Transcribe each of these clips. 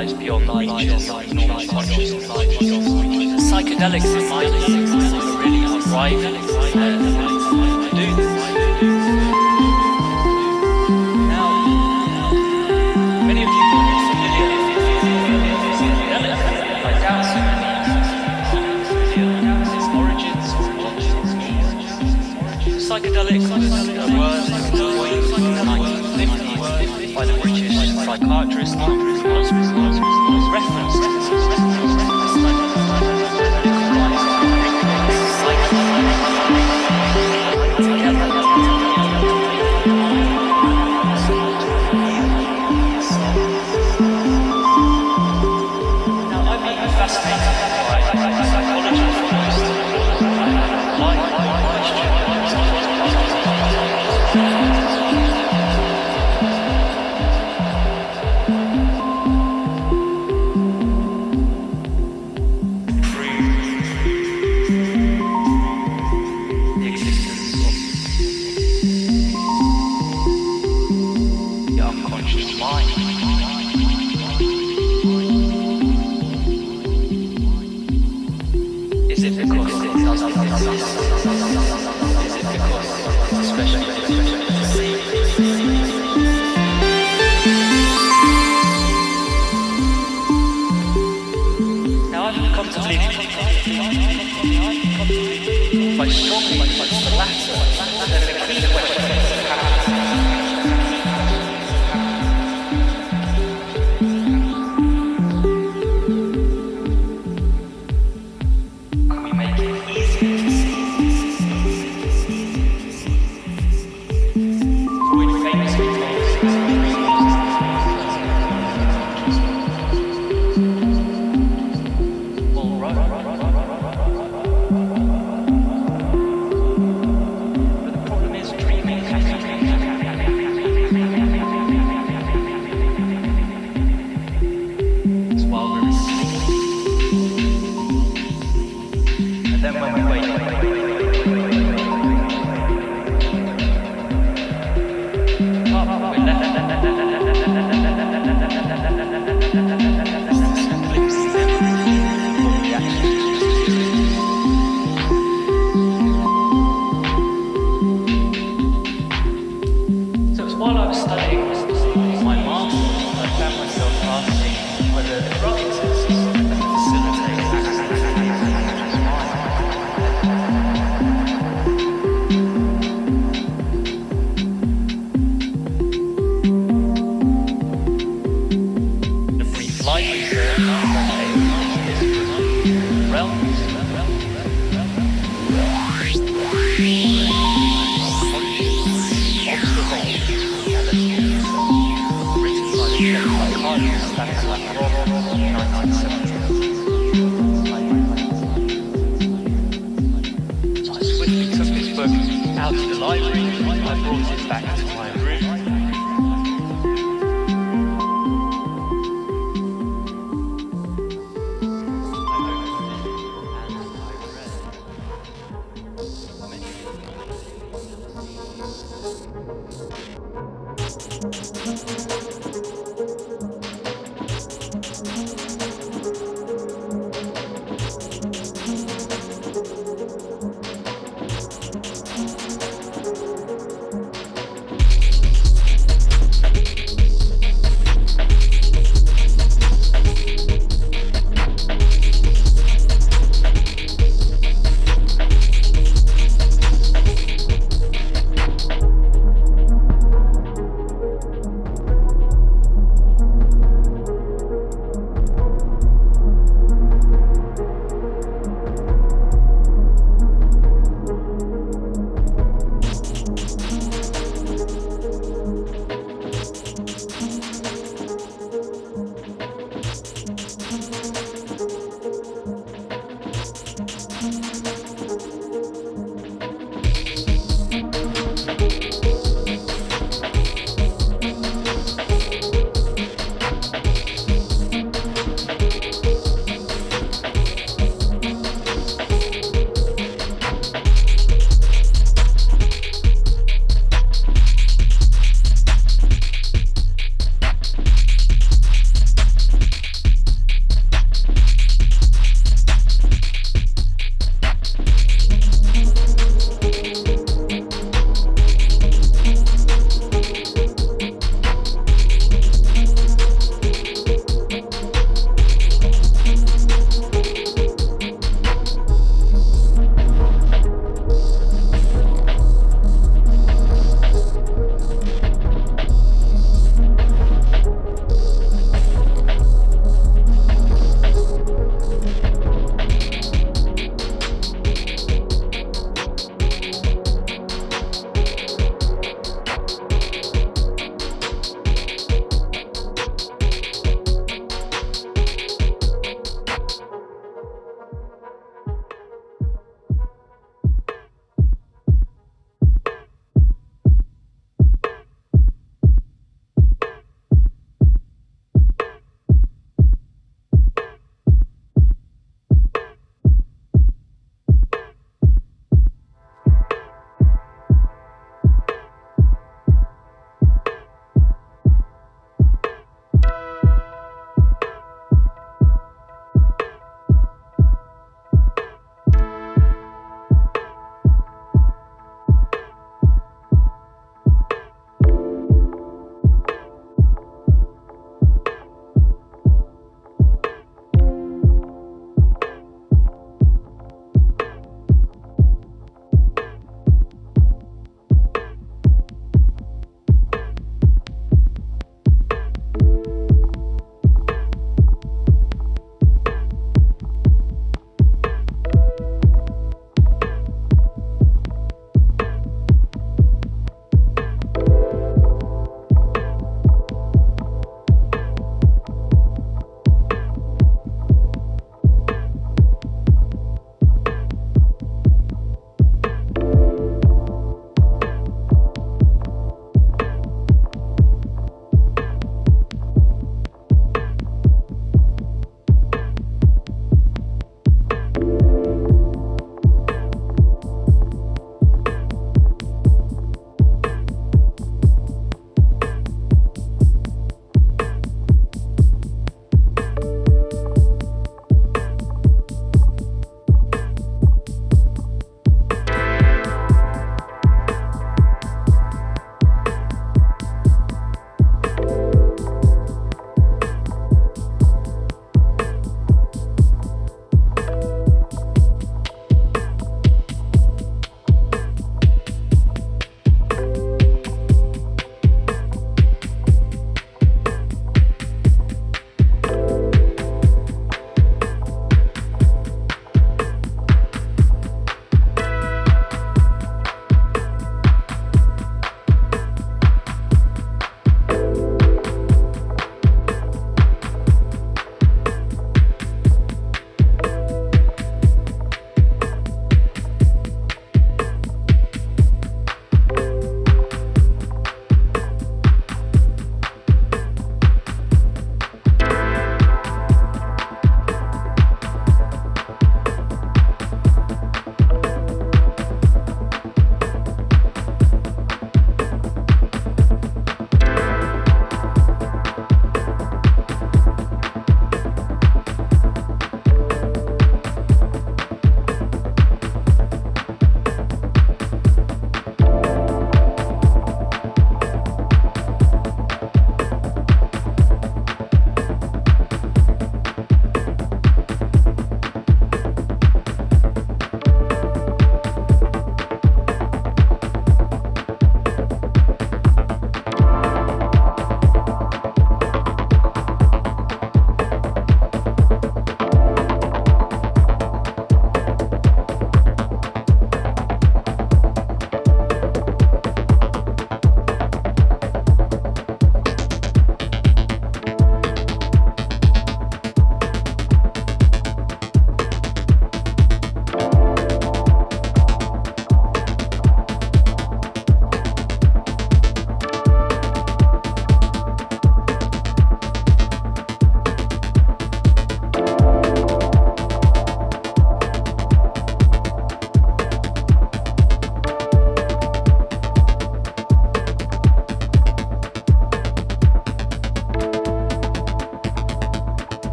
lies beyond the reaches of normal consciousness. Psychedelics in my view are really unrivaled.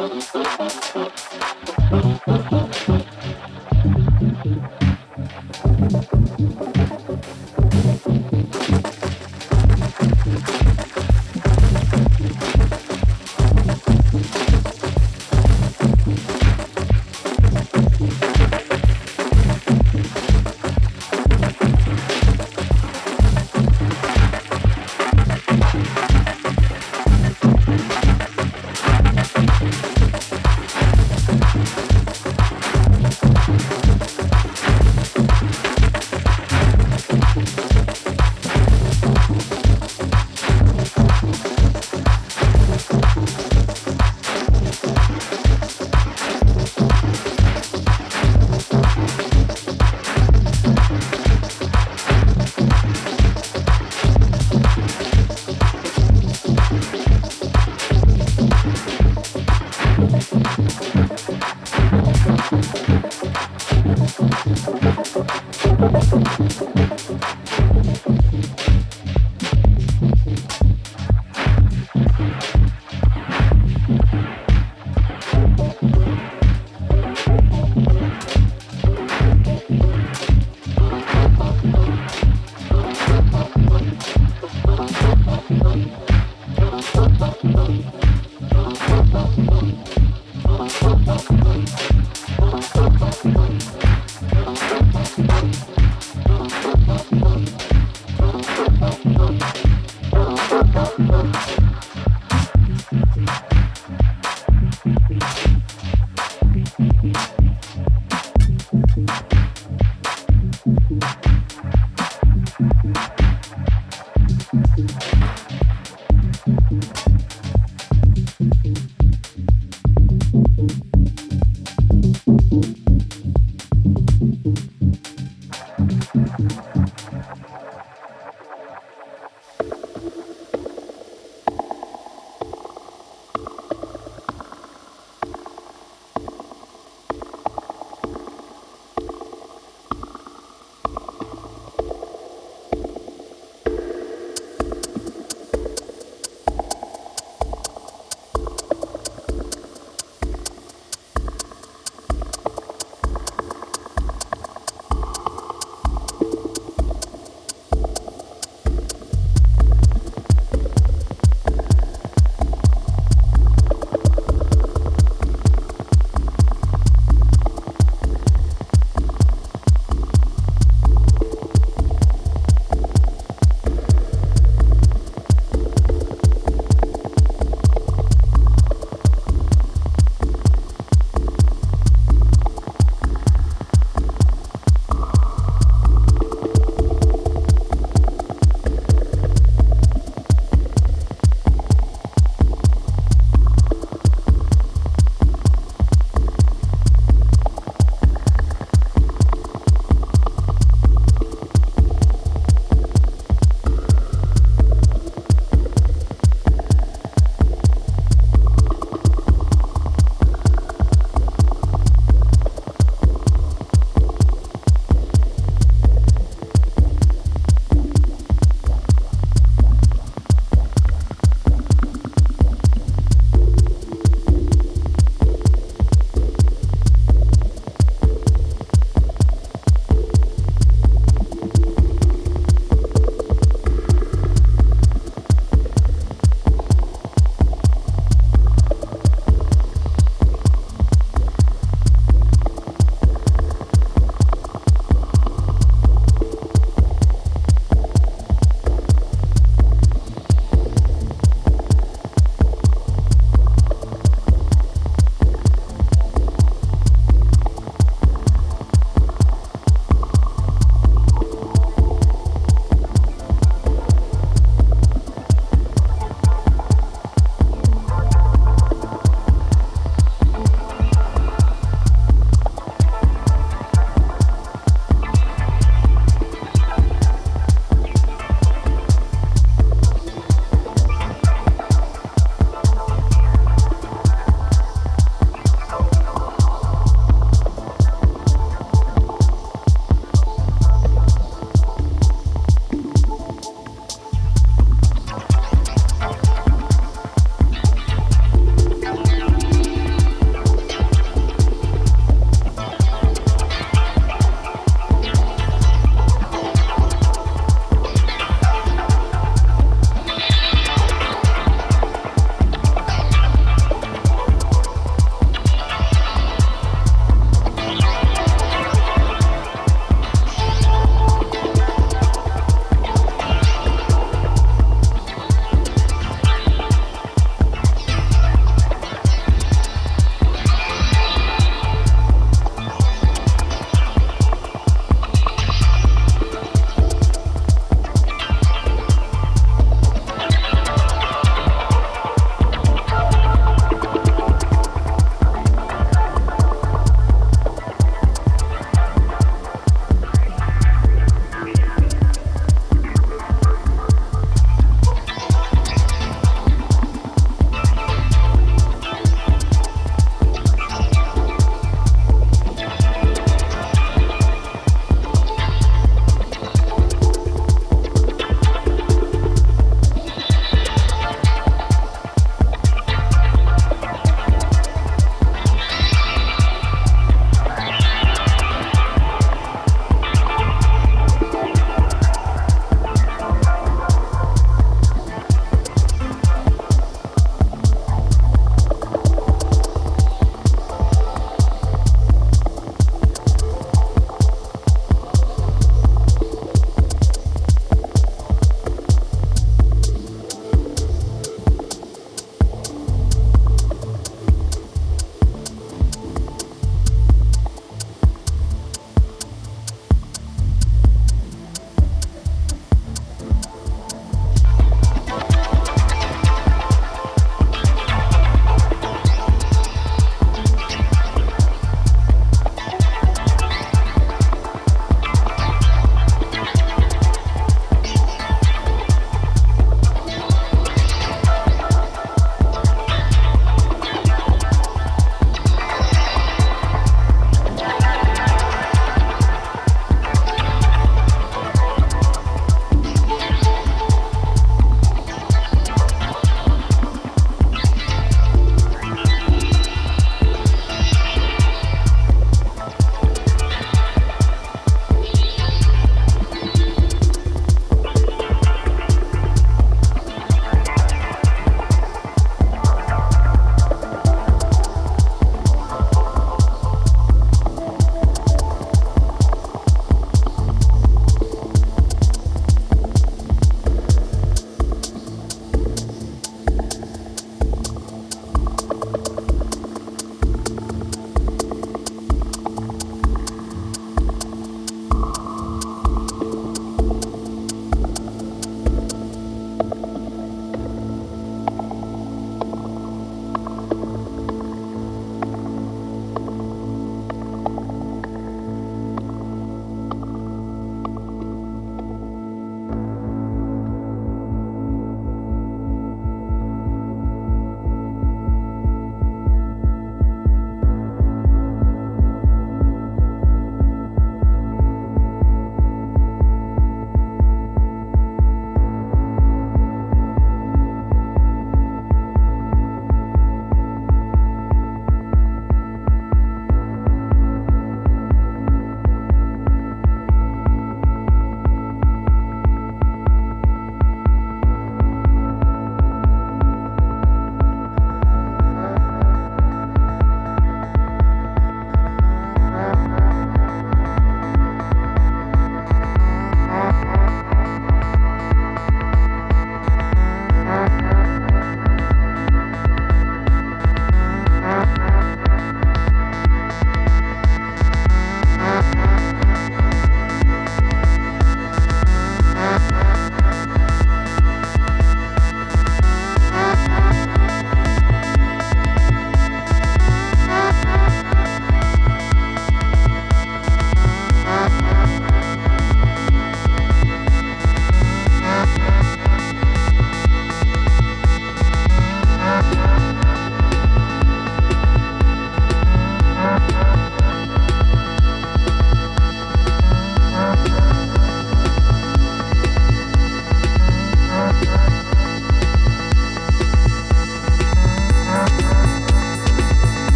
フフフフ。